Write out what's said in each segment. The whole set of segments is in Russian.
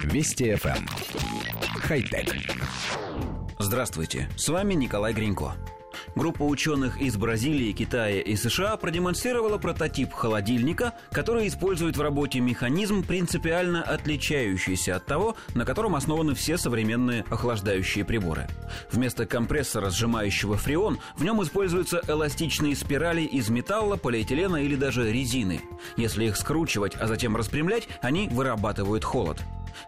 Вести FM. Эм. Хай-тек. Здравствуйте, с вами Николай Гринько. Группа ученых из Бразилии, Китая и США продемонстрировала прототип холодильника, который использует в работе механизм, принципиально отличающийся от того, на котором основаны все современные охлаждающие приборы. Вместо компрессора, сжимающего фреон, в нем используются эластичные спирали из металла, полиэтилена или даже резины. Если их скручивать, а затем распрямлять, они вырабатывают холод.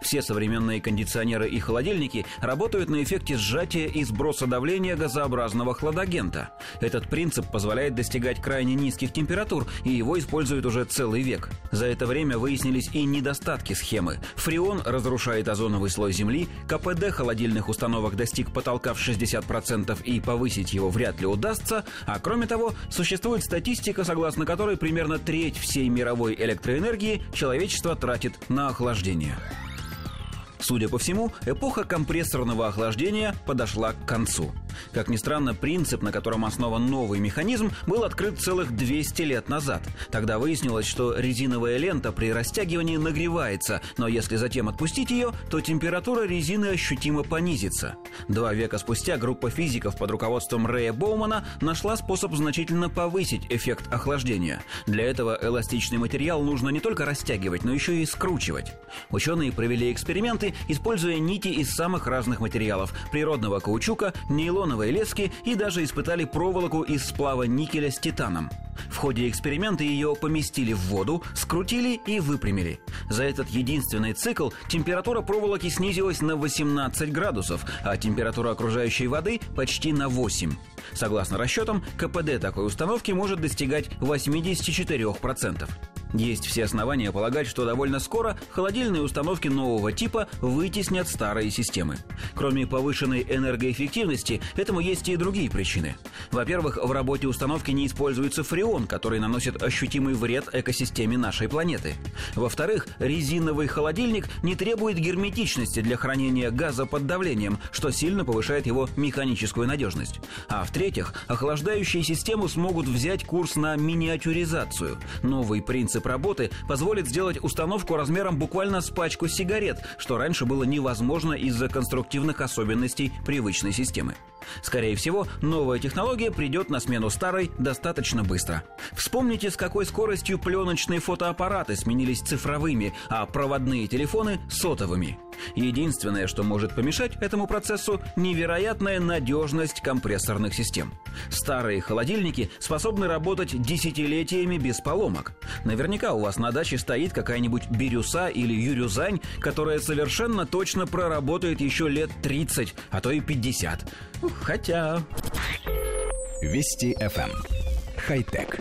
Все современные кондиционеры и холодильники работают на эффекте сжатия и сброса давления газообразного хладагента. Этот принцип позволяет достигать крайне низких температур, и его используют уже целый век. За это время выяснились и недостатки схемы. Фреон разрушает озоновый слой Земли, КПД холодильных установок достиг потолка в 60% и повысить его вряд ли удастся, а кроме того, существует статистика, согласно которой примерно треть всей мировой электроэнергии человечество тратит на охлаждение. Судя по всему, эпоха компрессорного охлаждения подошла к концу. Как ни странно, принцип, на котором основан новый механизм, был открыт целых 200 лет назад. Тогда выяснилось, что резиновая лента при растягивании нагревается, но если затем отпустить ее, то температура резины ощутимо понизится. Два века спустя группа физиков под руководством Рэя Боумана нашла способ значительно повысить эффект охлаждения. Для этого эластичный материал нужно не только растягивать, но еще и скручивать. Ученые провели эксперименты используя нити из самых разных материалов – природного каучука, нейлоновой лески и даже испытали проволоку из сплава никеля с титаном. В ходе эксперимента ее поместили в воду, скрутили и выпрямили. За этот единственный цикл температура проволоки снизилась на 18 градусов, а температура окружающей воды почти на 8. Согласно расчетам, КПД такой установки может достигать 84%. Есть все основания полагать, что довольно скоро холодильные установки нового типа вытеснят старые системы. Кроме повышенной энергоэффективности, этому есть и другие причины. Во-первых, в работе установки не используется фреон, который наносит ощутимый вред экосистеме нашей планеты. Во-вторых, резиновый холодильник не требует герметичности для хранения газа под давлением, что сильно повышает его механическую надежность. А в-третьих, охлаждающие системы смогут взять курс на миниатюризацию. Новый принцип принцип работы позволит сделать установку размером буквально с пачку сигарет, что раньше было невозможно из-за конструктивных особенностей привычной системы. Скорее всего, новая технология придет на смену старой достаточно быстро. Вспомните, с какой скоростью пленочные фотоаппараты сменились цифровыми, а проводные телефоны – сотовыми. Единственное, что может помешать этому процессу – невероятная надежность компрессорных систем. Старые холодильники способны работать десятилетиями без поломок. Наверняка у вас на даче стоит какая-нибудь бирюса или юрюзань, которая совершенно точно проработает еще лет 30, а то и 50. Хотя... Вести FM. Эм. Хай-тек.